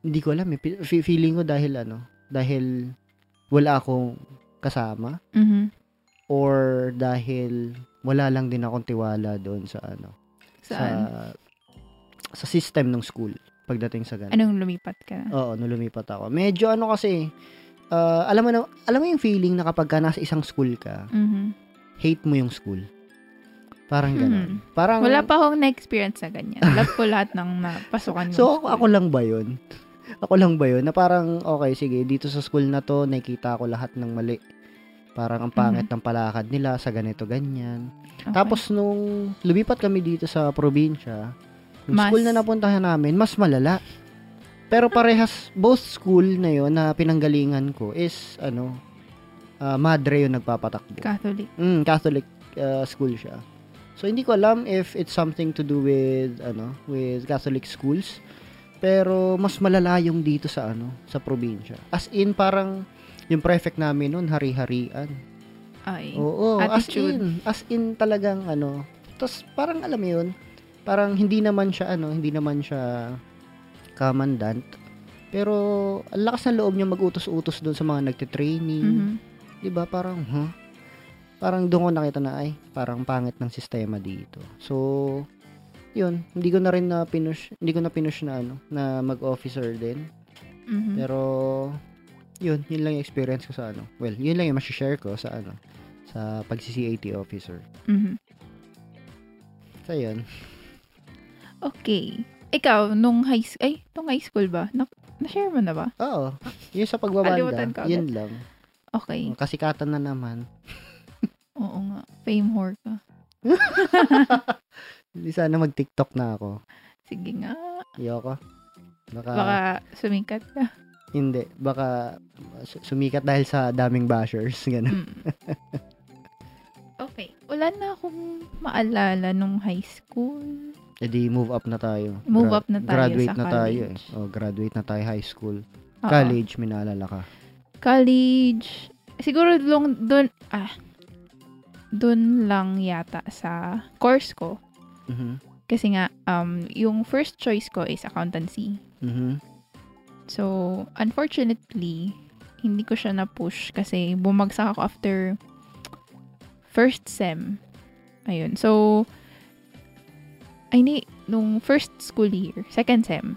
hindi ko alam eh. Feeling ko dahil ano, dahil wala akong kasama Mhm. or dahil wala lang din akong tiwala doon sa ano, Saan? sa sa system ng school pagdating sa ganun. Anong lumipat ka? Oo, nung lumipat ako. Medyo ano kasi, ah, alam mo na, alam mo yung feeling na kapag ka nasa isang school ka, Mhm. hate mo yung school. Parang ganun. Hmm. Parang, Wala pa akong na-experience na ganyan. Love ko lahat ng napasukan ko. so ako, ako lang ba yun? Ako lang ba yun? Na parang, okay, sige, dito sa school na to, nakikita ko lahat ng mali. Parang ang pangit ng palakad nila sa ganito, ganyan. Okay. Tapos nung lumipat kami dito sa probinsya, yung Mas- school na napuntahan namin, mas malala. Pero parehas, both school na yon na pinanggalingan ko is, ano, ah, madre yung nagpapatakbo. Catholic. Mm, Catholic uh, school siya. So hindi ko alam if it's something to do with ano, with Catholic schools. Pero mas malala yung dito sa ano, sa probinsya. As in parang yung prefect namin noon hari-harian. Ay. Oo, as Attitude. in, as in talagang ano. Tapos parang alam mo yun, parang hindi naman siya ano, hindi naman siya commandant. Pero ang lakas ng loob niya mag-utos-utos doon sa mga nagte-training. Mhm. 'Di ba parang huh? Parang doon ko nakita na ay parang pangit ng sistema dito. So yun, hindi ko na rin na pinush, hindi ko na pinush na ano, na mag-officer din. Mhm. Pero yun, yun lang yung experience ko sa ano. Well, yun lang yung ma-share ko sa ano, sa pag-CCAT officer. Mhm. So yun. Okay. Ikaw, nung high school, ay, nung high school ba? Na- na-share mo na ba? Oo. Yun sa pagbabanda, yun lang. Okay. Kasikatan na naman. Oo nga. Fame whore ka. Hindi sana mag-TikTok na ako. Sige nga. Ayoko. Baka, Baka sumikat ka. Hindi. Baka su- sumikat dahil sa daming bashers. Ganun. Mm. okay. Wala na akong maalala nung high school. E di move up na tayo. Move up na tayo Graduate sa na tayo eh. college. Oh, graduate na tayo high school. Oo. College, may naalala ka. College. Siguro doon, doon, ah, doon lang yata sa course ko. Mhm. Kasi nga, um, yung first choice ko is accountancy. Mhm. So, unfortunately, hindi ko siya na-push kasi bumagsak ako after first sem. Ayun. So, ay hindi, nung first school year, second sem.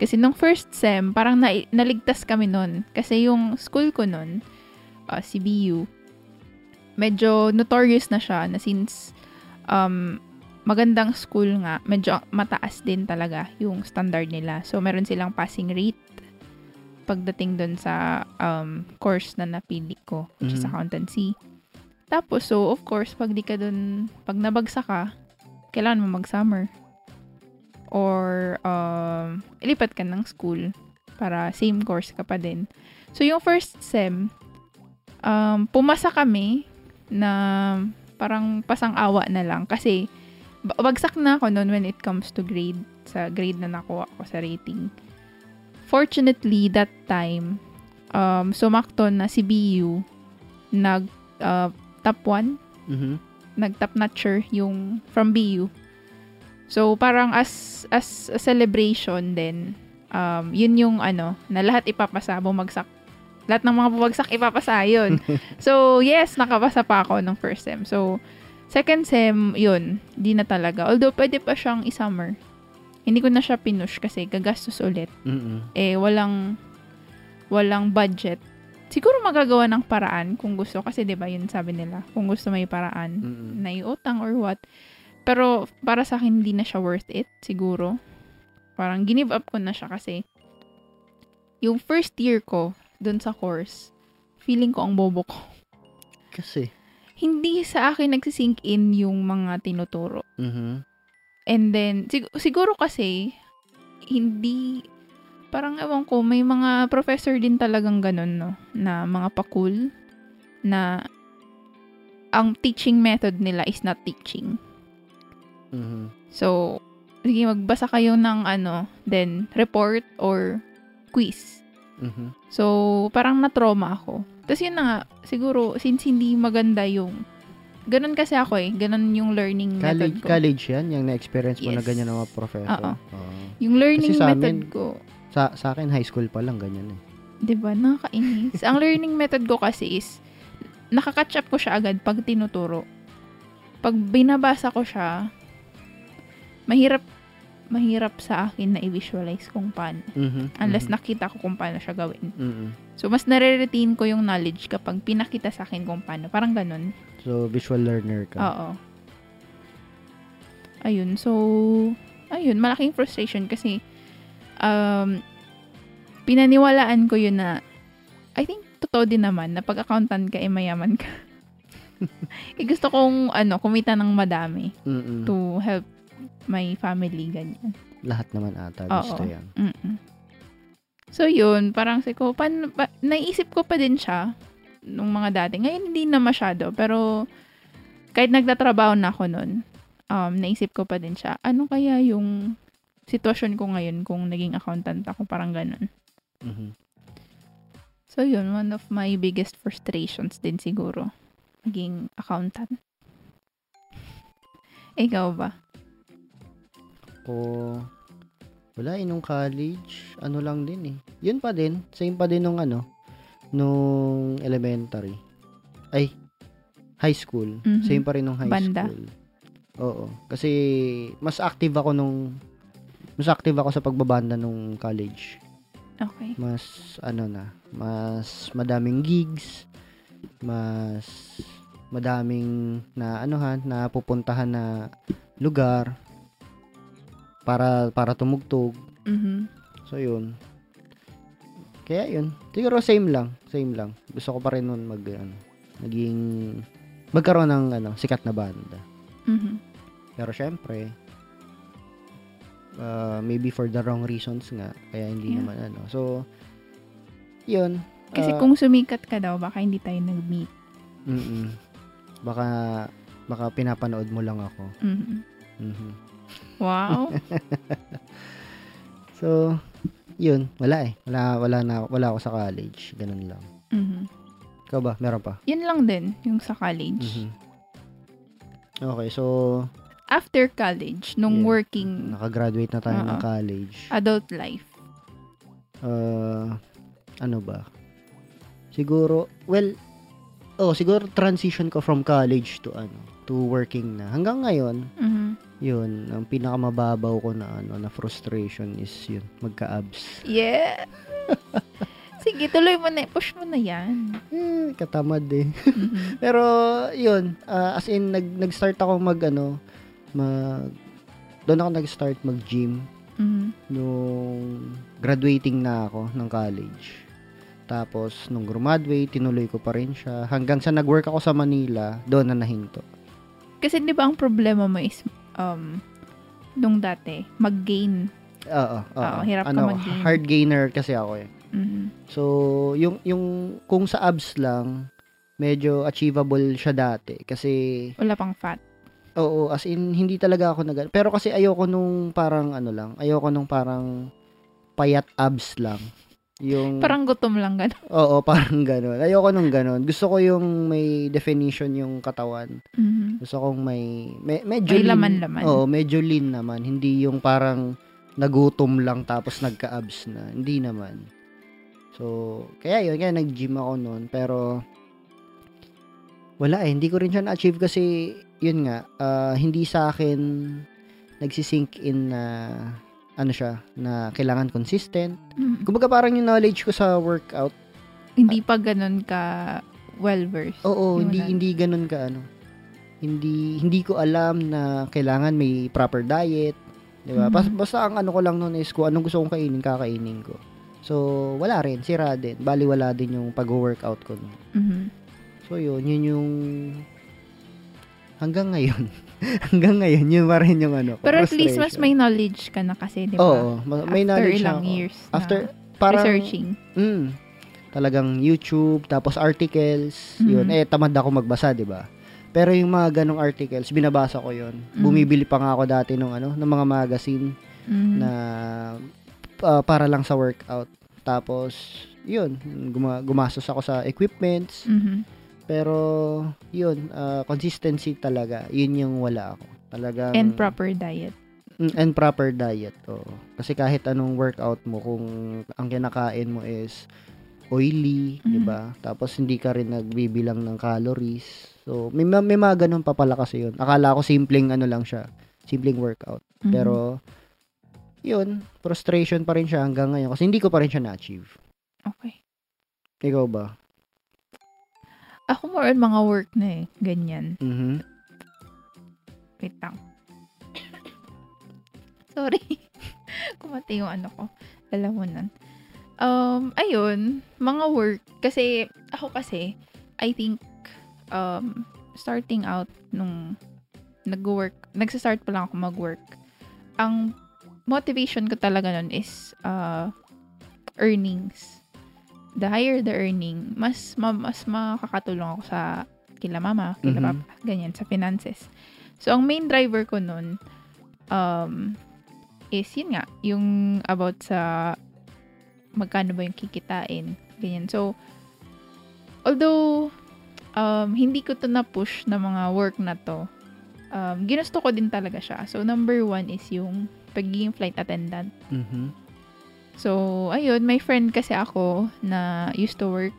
Kasi nung first sem, parang na, naligtas kami nun. Kasi yung school ko nun, uh, si BU, medyo notorious na siya na since um, magandang school nga, medyo mataas din talaga yung standard nila. So, meron silang passing rate pagdating dun sa um, course na napili ko, which is Mhm. accountancy. Tapos, so, of course, pag di ka dun, pag nabagsak ka, kailangan mo mag-summer. Or, um, ilipat ka ng school para same course ka pa din. So, yung first sem, um, pumasa kami na parang pasang-awa na lang kasi bagsak na ako noon when it comes to grade sa grade na nakuha ko sa rating. Fortunately, that time, um, sumakto na si BU nag uh, top 1 Mhm. nag-top notcher yung from BU. So, parang as, as a celebration din, um, yun yung ano, na lahat ipapasa, bumagsak. Lahat ng mga bumagsak, ipapasa yun. so, yes, nakapasa pa ako ng first sem. So, second sem, yun, di na talaga. Although, pwede pa siyang i-summer. Hindi ko na siya pinush kasi gagastos ulit. Mhm. Eh, walang, walang budget. Siguro magagawa ng paraan kung gusto. Kasi, di ba, yun sabi nila. Kung gusto may paraan Mhm. na iutang or what. Pero para sa akin, hindi na siya worth it, siguro. Parang ginive up ko na siya kasi yung first year ko dun sa course, feeling ko ang bobo ko. Kasi. Hindi sa akin nagsisink in yung mga tinuturo. Mhm. And then, sig- siguro kasi, hindi, parang ewan ko, may mga professor din talagang ganun, no? Na mga pakul, na ang teaching method nila is not teaching. Mhm. So, sige, magbasa kayo ng ano, then report or quiz. Mhm. So, parang na-trauma ako. Tapos yun na nga, siguro, since hindi maganda yung, ganun kasi ako eh, ganun yung learning College, method ko. college yan, yung na-experience mo na Yes. ganyan ng mga professor. Oo. Oo. Yung learning sa method amin- ko, Sa, sa akin, high school pa lang ganyan eh. 'di ba nakakainis. Ang learning method ko kasi is, nakakatch up ko siya agad pag tinuturo. Pag binabasa ko siya, mahirap mahirap sa akin na i-visualize kung paano. Mhm. Unless Mhm. nakita ko kung paano siya gawin. Mhm. So, mas nare-retain ko yung knowledge kapag pinakita sa akin kung paano. Parang ganun. So, visual learner ka. Oo. Ayun. So, ayun. Malaking frustration kasi um, pinaniwalaan ko yun na I think totoo din naman na pag accountant ka, eh mayaman ka. eh, gusto kong ano, kumita ng madami Mhm. to help my family, ganyan. Lahat naman ata Oo. gusto yan. Mm-mm. So, yun, parang si ko, pan, pa, naisip ko pa din siya nung mga dati. Ngayon, hindi na masyado, pero kahit nagtatrabaho na ako nun, um, naisip ko pa din siya, ano kaya yung sitwasyon ko ngayon kung naging accountant ako, parang ganun. Mhm. So, yun, one of my biggest frustrations din siguro, naging accountant. Ikaw ba? Ako, wala eh, nung college, ano lang din eh. Yun pa din, same pa din nung ano, nung elementary. Ay, high school. Mhm. Same pa rin nung high Banda. school. Oo. Kasi, mas active ako nung, mas active ako sa pagbabanda nung college. Okay. Mas, ano na, mas madaming gigs, mas madaming na anuhan, na pupuntahan na lugar para para tumugtog. Mhm. So yun. Kaya yun. Siguro same lang, same lang. Gusto ko pa rin nun mag ano, maging magkaroon ng ano, sikat na banda. Mhm. Pero syempre, uh, maybe for the wrong reasons nga, kaya hindi Yeah. naman ano. So, yun. Kasi Ah, kung sumikat ka daw, baka hindi tayo nag-meet. mm Baka, baka pinapanood mo lang ako. Mhm. Mhm. Wow. So, yun. Wala eh. Wala, wala, na, wala ako sa college. Ganun lang. Mhm. Ikaw ba? Meron pa? Yun lang din, yung sa college. Mhm. Okay, so, after college, nung Yeah. working Nakagraduate na tayo ng Oo. college. adult life. Uh, ano ba? Siguro, well, oh, siguro transition ko from college to ano, to working na. Hanggang ngayon, Mhm. Yun, ang pinakamababaw ko na ano, na frustration is yun, magka-abs. Yeah. Sige, tuloy mo na. Push mo na yan. Eh, katamad eh. Mhm. Pero, yun, ah, as in, nag, nag-start ako mag, ano, mag, doon ako nag-start mag-gym Mhm. nung graduating na ako ng college. Tapos, nung graduate, tinuloy ko pa rin siya. Hanggang sa nag-work ako sa Manila, doon na nahinto. Kasi di ba ang problema mo is, um, nung dati, mag-gain. Oo, oo. Hirap ka ano, mag-gain. hard gainer kasi ako eh. Mhm. So, yung, yung, kung sa abs lang, medyo achievable siya dati. Kasi, Wala pang fat. oo, as in, hindi talaga ako nag Pero kasi ayoko nung parang, ano lang, ayoko nung parang payat abs lang. Yung, Parang gutom lang gano'n. oo, parang ganun. Ayoko nung ganun. Gusto ko yung may definition yung katawan. Mhm. Gusto kong may, me, medyo May lean. laman-laman. Oo, medyo lean naman. Hindi yung parang nagutom lang tapos nagka-abs na. Hindi naman. So, kaya yun, kaya nag-gym ako noon. Pero, wala eh. Hindi ko rin siya na-achieve kasi, yun nga, ah, hindi sa akin nagsisink in na, ano siya, na kailangan consistent. Mhm. Kumbaga parang yung knowledge ko sa workout, Hindi pa ganun ka well-versed. Oo, hindi wala. hindi ganoon ka ano. Hindi hindi ko alam na kailangan may proper diet, 'di ba? Mhm. Bas- Basta ang ano ko lang noon is kung anong gusto kong kainin, kakainin ko. So, wala rin, sira din. Bali wala din yung pag-workout ko noon. Mhm. So, yun, yun yung hanggang ngayon. hanggang ngayon, yun pa rin yung ano. Pero at least mas may knowledge ka na kasi, di ba? Oo, ma- may After knowledge ilang ako. years After na parang researching. Mm. Talagang YouTube, tapos articles, yun. Mhm. Eh, tamad ako magbasa, di ba? Pero yung mga ganong articles, binabasa ko yun. Mhm. Bumibili pa nga ako dati nung ano, ng mga magazine Mhm. na ah, para lang sa workout. Tapos, yun, guma- gumastos ako sa equipments. Mhm. Pero, yun, ah, consistency talaga. Yun yung wala ako. Talagang, And proper diet. Mm, and proper diet. Oo. Kasi kahit anong workout mo, kung ang kinakain mo is oily, Mhm. 'di ba? Tapos hindi ka rin nagbibilang ng calories. So, may, ma- may mga ganun pa pala kasi yun. Akala ko simpleng ano lang siya, simpleng workout. Mhm. Pero, yun, frustration pa rin siya hanggang ngayon kasi hindi ko pa rin siya na-achieve. Okay. Ikaw ba? Ako more on mga work na eh. Ganyan. Mhm. Wait lang. Sorry. Kumati yung ano ko. Alam mo nun. Um, ayun, mga work. Kasi, ako kasi, I think, um, starting out nung nag-work, nagsa-start pa lang ako mag-work, ang motivation ko talaga nun is uh, earnings. The higher the earning, mas ma- mas makakatulong ako sa kila mama, kila Mhm. papa, ganyan, sa finances. So, ang main driver ko nun, um, is yun nga, yung about sa magkano ba yung kikitain, ganyan. So, although, um, hindi ko to na-push na mga work na to, um, ginusto ko din talaga siya. So, number one is yung pagiging flight attendant. Mhm. So, ayun, may friend kasi ako na used to work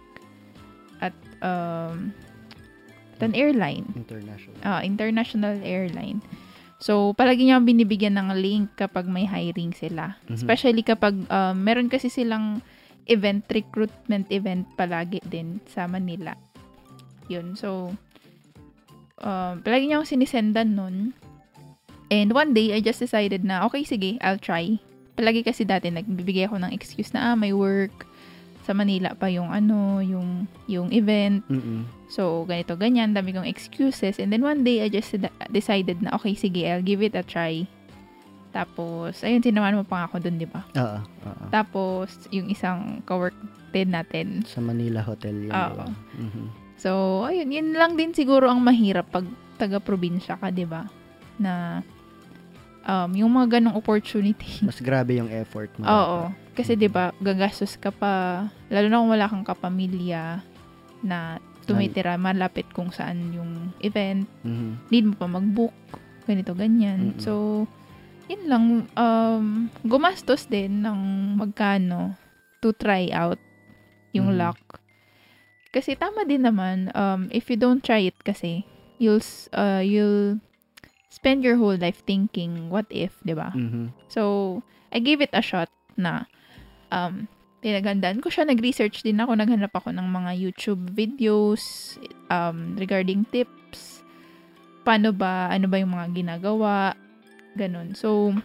at um, at an airline. International. Ah, international airline. So, palagi niya binibigyan ng link kapag may hiring sila. Mhm. Especially kapag um, meron kasi silang event, recruitment event palagi din sa Manila. Yun. So, um, palagi niya akong sinisendan nun. And one day, I just decided na, okay, sige, I'll try. Palagi kasi dati, nagbibigay ako ng excuse na, ah, may work. Sa Manila pa yung ano, yung, yung event. Mhm. So, ganito, ganyan, dami kong excuses. And then one day, I just de- decided na, okay, sige, I'll give it a try. Tapos, ayun, sinamahan mo pa ako dun, di ba? Oo, oo. Tapos, yung isang kawork din natin. Sa Manila Hotel. Oo. Mhm. So, ayun, yun lang din siguro ang mahirap pag taga-probinsya ka, di ba? Na, um, yung mga ganong opportunity. Mas grabe yung effort mo. Oo. Kasi 'di ba, gagastos ka pa lalo na kung wala kang kapamilya na tumitira malapit kung saan yung event. Mhm. Need mo pa mag-book. ganito, ganyan. Mm-mm. So, yun lang, um, gumastos din ng magkano to try out yung Mhm. lock. Kasi tama din naman, um, if you don't try it kasi, you'll, uh, you'll spend your whole life thinking, what if, di ba? Mhm. So, I gave it a shot na um, pinagandaan ko siya. Nag-research din ako. Naghanap ako ng mga YouTube videos um, regarding tips. Paano ba, ano ba yung mga ginagawa. Ganun. So,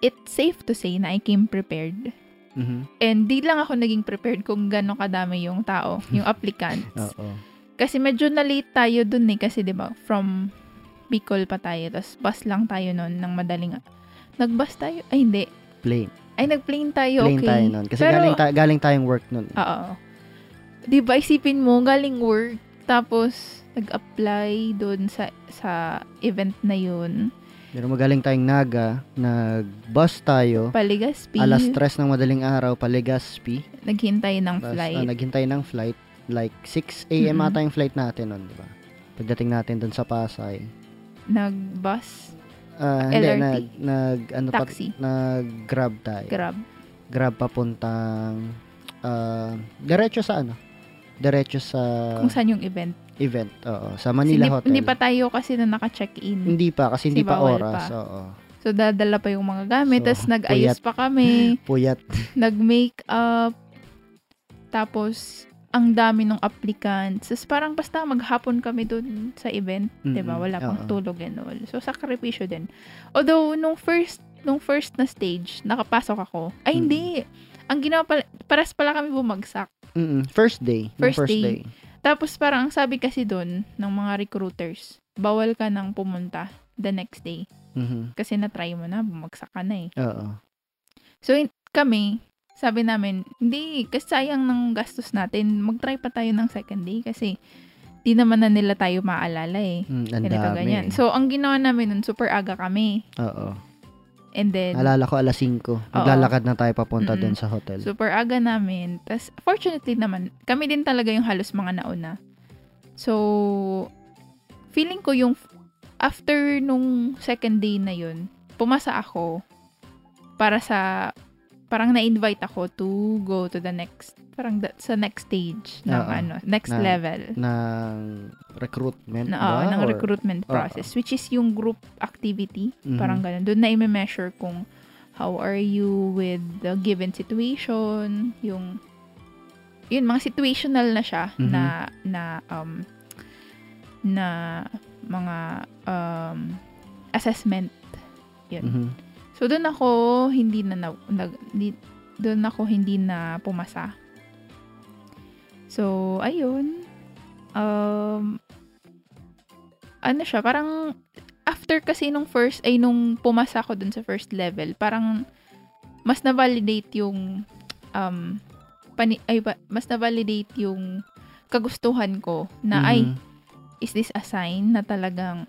it's safe to say na I came prepared. Mhm. And di lang ako naging prepared kung gano'ng kadami yung tao, yung applicants. Oo. Kasi medyo na-late tayo dun eh. Kasi 'di ba from Bicol pa tayo. Tapos bus lang tayo noon ng madaling... Nag-bus tayo? Ay, hindi. Plane. Ay, nag-plane tayo. Plane okay. tayo nun. Kasi Pero- galing, ta- galing tayong work nun. Oo. Di ba, isipin mo, galing work, tapos nag-apply doon sa sa event na yun. Pero magaling tayong Naga, nag-bus tayo, Paligaspi. alas 3 ng madaling araw, Palegazpi. Naghintay ng Tapos, flight. ah, naghintay ng flight. Like, 6 a.m. Mhm. ata yung flight natin nun, di ba? Pagdating natin dun sa Pasay. Nag-bus, Ah, hindi, LRT? nag, nag, ano pa, taxi, nag-grab tayo. grab. Grab papuntang, ah, diretso sa ano? Diretso sa Kung saan yung event. event, oo. Sa Manila hindi, Hotel. hindi pa tayo kasi na naka-check-in. Hindi pa, kasi hindi Kasi pa oras, pa. oo. So, dadala pa yung mga gamit. So, Tapos, nag-ayos pa kami. Puyat. nag-makeup. Tapos, ang dami ng applicants. Tapos, parang basta maghapon kami dun sa event. 'di ba Wala pang oo. tulog and all. So, sakripisyo din. Although, nung first, nung first na stage, nakapasok ako. Ay, Mm. hindi. Ang ginawa pala, paras pala kami bumagsak. Mm-mm. First day. Nung First day. Tapos, parang ang sabi kasi dun, ng mga recruiters, bawal ka nang pumunta the next day. Mhm. Kasi na-try mo na, bumagsak ka na eh. Oo. So, in- kami, sabi namin, hindi, kasi sayang ng gastos natin, mag-try pa tayo ng second day kasi di naman na nila tayo maalala eh. Mm, ang Ganito, dami. ganyan. So, ang ginawa namin nun, super aga kami. Oo. And then, Alala ko alas 5. Naglalakad na tayo papunta doon sa hotel. super aga namin. Tapos, fortunately naman, kami din talaga yung halos mga nauna. So, feeling ko yung after nung second day na yun, pumasa ako para sa parang na-invite ako to go to the next parang the- sa next stage ng Oo. ano, next Na- level ng recruitment na, ba? ng Or- recruitment Oo. process which is yung group activity Mhm. parang ganun doon na i-measure kung how are you with the given situation yung yun mga situational na siya Mhm. na na um na mga um assessment yun Mhm. So doon ako hindi na, na di, doon ako hindi na pumasa so ayun um ano siya parang after kasi nung first ay nung pumasa ako dun sa first level parang mas na-validate yung um pani, ay ba, mas na-validate yung kagustuhan ko na ay Mhm. is this a sign na talagang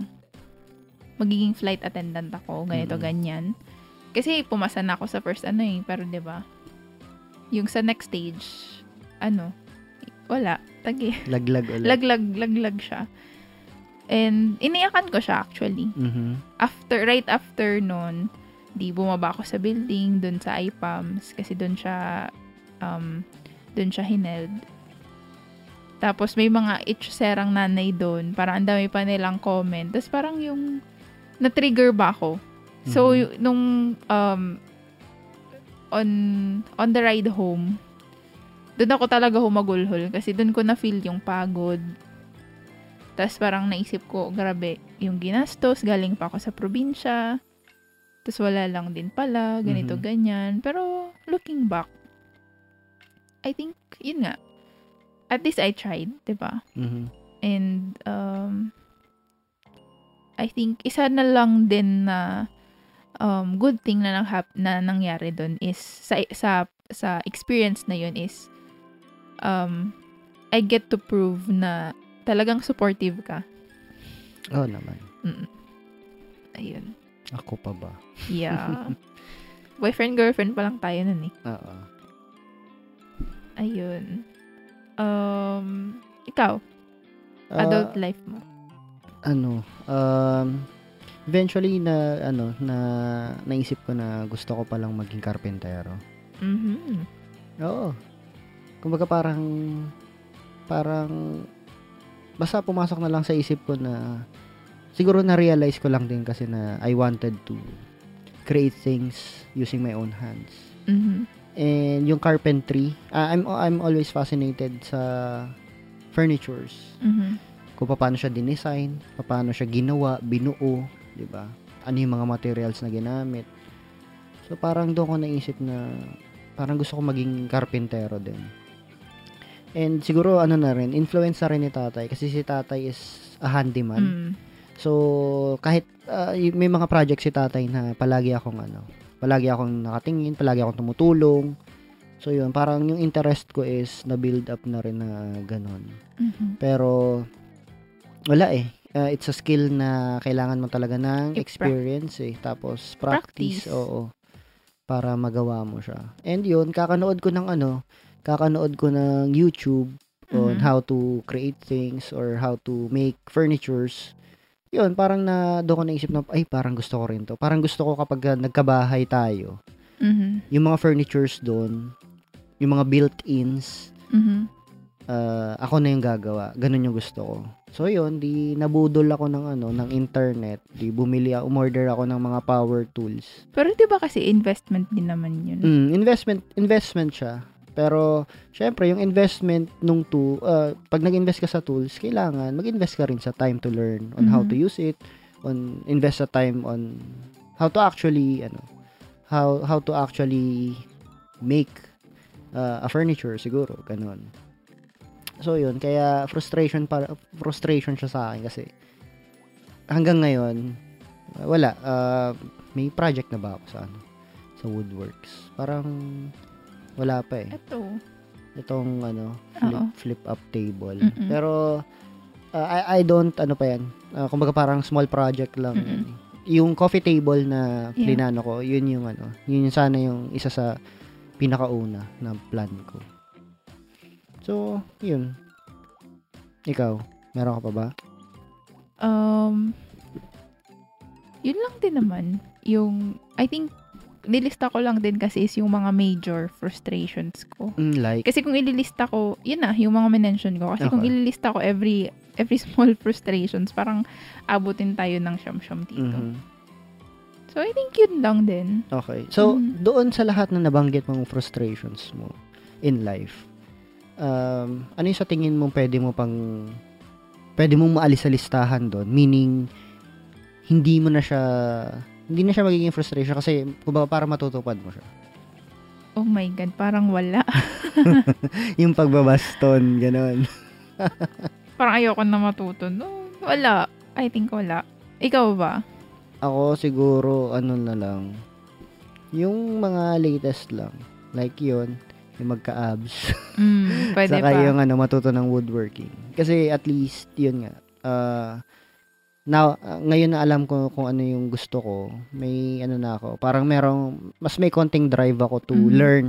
magiging flight attendant ako, ganito, Mm. ganyan. Kasi pumasa na ako sa first ano eh, pero 'di ba? Yung sa next stage, ano, wala, tagi. Laglag ulit. Laglag, laglag siya. And iniyakan ko siya actually. Mhm. After, right after nun, di bumaba ako sa building, dun sa IPAMS, kasi dun siya, um, dun siya hineld. Tapos may mga itcherang nanay doon, parang ang dami pa nilang comment. Tapos parang yung, na-trigger ba ako? So, Mhm. y- nung, um, on, on the ride home, doon ako talaga humagulhol kasi doon ko na-feel yung pagod. Tapos parang naisip ko, grabe, yung ginastos, galing pa ako sa probinsya. Tapos wala lang din pala, ganito, Mhm. ganyan. Pero, looking back, I think, yun nga, at least I tried, 'di ba Mhm. And, um, I think, isa na lang din na um, good thing na, nanghap, na nangyari doon is, sa, sa, sa experience na yun is, um, I get to prove na talagang supportive ka. Oo naman. Mm. Ayun. Ako pa ba? Yeah. Boyfriend, girlfriend pa lang tayo nun eh. Oo. Ayun. Um, ikaw, Ah, adult life mo. ano, um, eventually na ano na naisip ko na gusto ko palang maging karpentero. Mhm. Oo. Kumbaga parang parang basta pumasok na lang sa isip ko na siguro na-realize ko lang din kasi na I wanted to create things using my own hands. Mhm. And yung carpentry, ah, I'm I'm always fascinated sa furnitures. Mhm. Kung paano siya dinesign, paano siya ginawa, binuo, 'di ba? Ano yung mga materials na ginamit. So parang doon ko naisip na parang gusto ko maging karpentero din. And siguro ano na rin, influence na rin ni tatay kasi si tatay is a handyman. Mm. So kahit ah, y- may mga project si tatay na palagi akong ano, palagi akong nakatingin, palagi akong tumutulong. So yun, parang yung interest ko is na build up na rin na ganon. Mhm. Pero wala eh. Uh, it's a skill na kailangan mo talaga ng experience eh. Tapos practice, Practice. oo. Para magawa mo siya. And yun, kakanood ko ng ano, kakanood ko ng YouTube on Mhm. how to create things or how to make furnitures. Yun, parang na doon ko naisip na, ay, parang gusto ko rin to. Parang gusto ko kapag uh, nagkabahay tayo, Mhm. yung mga furnitures doon, yung mga built-ins, Mhm. uh, ako na yung gagawa. Ganun yung gusto ko. So yun, di nabudol ako ng ano, ng internet. Di bumili, ako- umorder ako ng mga power tools. Pero 'di ba kasi investment din naman 'yun? Mm, investment, investment siya. Pero, syempre, yung investment nung to, uh, pag nag-invest ka sa tools, kailangan mag-invest ka rin sa time to learn on how Mhm. to use it, on invest sa time on how to actually, ano, how how to actually make uh, a furniture siguro, ganun. So yun, kaya frustration para frustration siya sa akin kasi hanggang ngayon wala uh, may project na ba ako sa ano sa woodworks. Parang wala pa eh. Ito. Itong ano flip, flip up table. Mm-mm. Pero uh, I I don't ano pa yan. Uh, kumbaga parang small project lang. Mm-mm. Yung coffee table na Yeah. plinano ko, yun yung ano, yun yung sana yung isa sa pinakauna na plan ko. So, yun. Ikaw, meron ka pa ba? Um, yun lang din naman. Yung, I think, nilista ko lang din kasi is yung mga major frustrations ko. Mm, like, Kasi kung ililista ko, yun na, yung mga mention ko. Kasi kung Okay. ililista ko every every small frustrations, parang abutin tayo ng siyam-siyam dito. mhm. So, I think yun lang din. Okay. So, Mhm. doon sa lahat na nabanggit mong frustrations mo in life, um, ano yung sa tingin mo pwede mo pang, pwede mong maalis sa listahan doon? Meaning, hindi mo na siya, hindi na siya magiging frustration kasi, kumbaga, para matutupad mo siya. Oh my God, parang wala. yung pagbabaston, ganon. parang ayoko na matuto. No, wala. I think wala. Ikaw ba? Ako, siguro, ano na lang, yung mga latest lang. Like yun, yung magka-abs. Mm, pwede Saka pa. yung ano, matuto ng woodworking. Kasi at least, yun nga, uh, now, uh, ngayon na alam ko kung ano yung gusto ko, may ano na ako, parang merong, mas may konting drive ako to Mhm. learn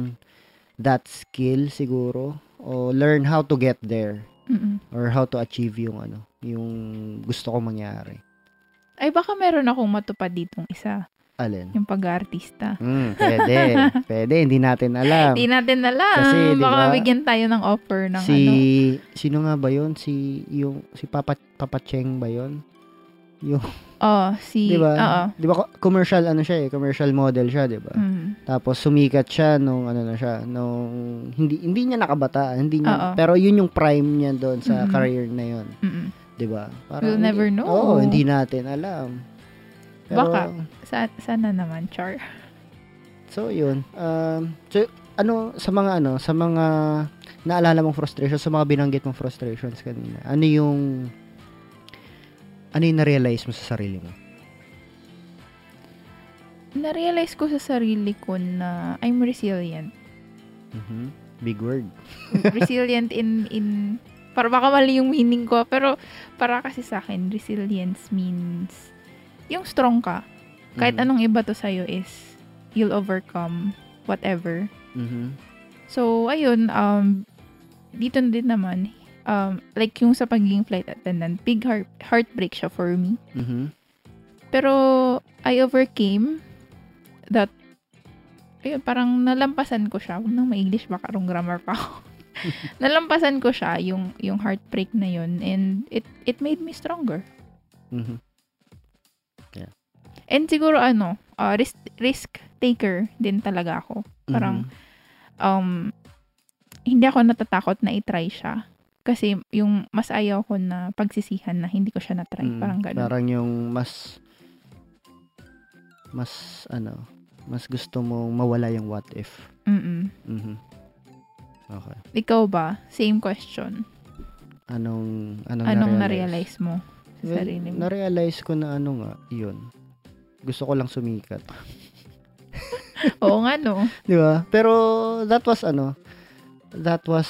that skill siguro, o learn how to get there, Mm-mm. or how to achieve yung ano, yung gusto ko mangyari. Ay, baka meron akong matupad ditong isa. Alin? Yung pag-artista. Hmm, pwede. pwede, hindi natin alam. Hindi natin alam. Kasi, baka ba, mabigyan tayo ng offer ng si, ano. sino nga ba yun? Si, yung, si Papa, Papa Cheng ba yun? Yung, Oh, si... di ba? Oo. Di ba, co- commercial ano siya eh, commercial model siya, di ba? Mm. Tapos sumikat siya nung ano na siya, nung hindi hindi niya nakabata, hindi niya, Oo. pero yun yung prime niya doon sa Mhm. career na yun, Mm-mm. 'di ba? We'll never know. Oo, hindi natin alam. Pero, Baka. Sa, sana naman, Char. So, yun. Um, so, ano, sa mga ano, sa mga naalala mong frustration, sa mga binanggit mong frustrations kanina, ano yung, ano yung na-realize mo sa sarili mo? Na-realize ko sa sarili ko na I'm resilient. Mhm. Big word. resilient in, in, para baka mali yung meaning ko, pero para kasi sa akin, resilience means, yung strong ka. Kahit Mhm. anong iba to sa'yo is, you'll overcome whatever. Mhm. So, ayun, um, dito din naman, um, like yung sa pagiging flight attendant, big heart, heartbreak siya for me. Mhm. Pero I overcame that ayun, parang nalampasan ko siya. Huwag nang ma-English baka rong grammar pa ako. nalampasan ko siya yung yung heartbreak na yun and it it made me stronger. Mhm. And siguro ano, uh, risk risk taker din talaga ako. Parang Mhm. um hindi ako natatakot na i-try siya. Kasi yung mas ayaw ko na pagsisihan na hindi ko siya na-try. Mm, Parang ganun. Parang yung mas mas ano, mas gusto mong mawala yung what if. Mm-mm. Mhm. Okay. Ikaw ba? Same question. Anong anong, Anong na-realize? na-realize mo sa Well, sarili mo? na-realize ko na ano nga, yun. Gusto ko lang sumikat. Oo nga, no? Di ba? Pero that was ano, that was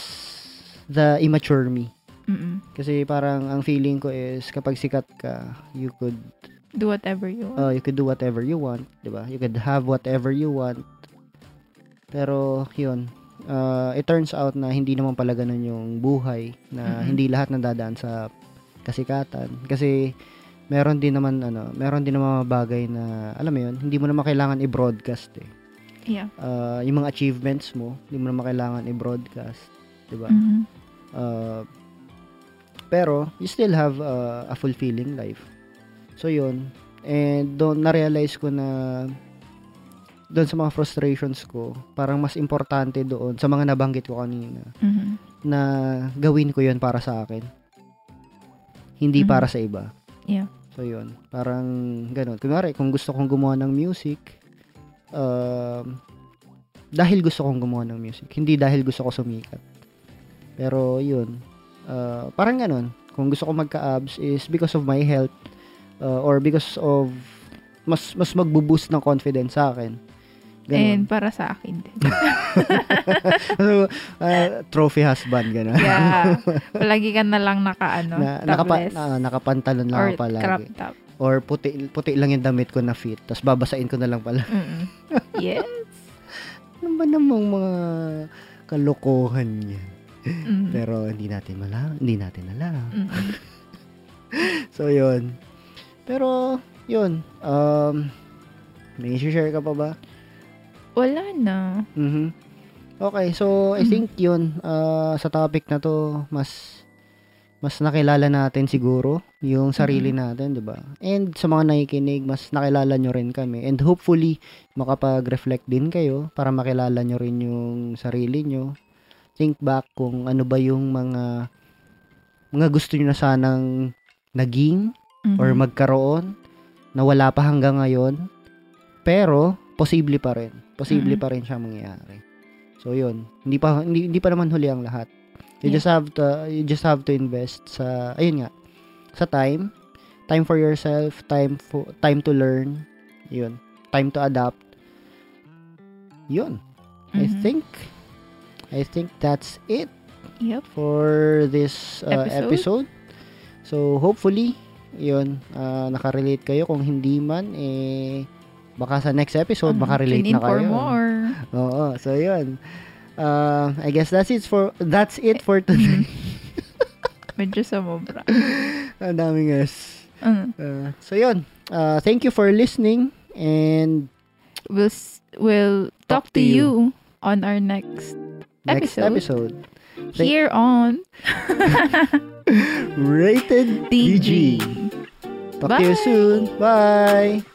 the immature me. Mm-mm. Kasi parang ang feeling ko is kapag sikat ka, you could Do whatever you want. uh, you could do whatever you want, 'di ba? You could have whatever you want. Pero 'yun, uh, it turns out na hindi naman pala ganun yung buhay na Mm-mm. hindi lahat nadadaan sa kasikatan kasi meron din naman ano, meron din naman mga bagay na alam mo 'yun, hindi mo naman kailangan i-broadcast eh. yeah. Uh, yung mga achievements mo, hindi mo naman kailangan i-broadcast, 'di ba? Mhm. Uh, pero you still have uh, a fulfilling life. So yun. And doon na-realize ko na doon sa mga frustrations ko, parang mas importante doon sa mga nabanggit ko kanina Mhm. na gawin ko yun para sa akin. Hindi Mhm. para sa iba. Yeah. So yun, parang ganun. Kunwari, kung gusto kong gumawa ng music, um, dahil gusto kong gumawa ng music, hindi dahil gusto ko sumikat. Pero yun, uh, parang ganun. Kung gusto ko magka-abs is because of my health uh, or because of mas mas magbo-boost ng confidence sa akin. And Ganun. para sa akin din. so, uh, trophy husband, gano'n. yeah. Palagi ka na lang naka, ano, na, nakapa, na, nakapantalon lang or ako palagi. crop top. Or puti, puti lang yung damit ko na fit. Tapos babasain ko na lang pala. Mm-mm. yes. Ano ba namang mga kalokohan niya? Mm. Pero hindi natin malaman. Hindi natin alam. Mm-mm. So, yun. Pero, yun. Um, may share ka pa ba? Wala na. Mhm. Okay, so I Mhm. think yun uh, sa topic na to mas mas nakilala natin siguro yung sarili natin, 'di ba? And sa mga nakikinig, mas nakilala nyo rin kami. And hopefully makapag-reflect din kayo para makilala nyo rin yung sarili nyo. Think back kung ano ba yung mga mga gusto nyo na sanang naging Mhm. or magkaroon na wala pa hanggang ngayon pero posible pa rin posible Mhm. pa rin siya mangyari so yun hindi pa hindi, hindi pa naman huli ang lahat you Yeah. just have to you just have to invest sa ayun nga sa time time for yourself time for time to learn yun time to adapt yun i Mhm. think i think that's it Yep. for this uh, Episode? episode. So, hopefully, yun, uh, nakarelate kayo. Kung hindi man, eh, baka sa next episode, makarelate Tune in na for kayo. more. Oo, so yun. Uh, I guess that's it for, that's it for today. Medyo sumobra. Ang dami guys. Mm. Uh, so yun, uh, thank you for listening and We'll, s- we'll talk, to you. on our next next Episode? episode. Thank- here on Rated DG. DG. Talk to you soon. Bye.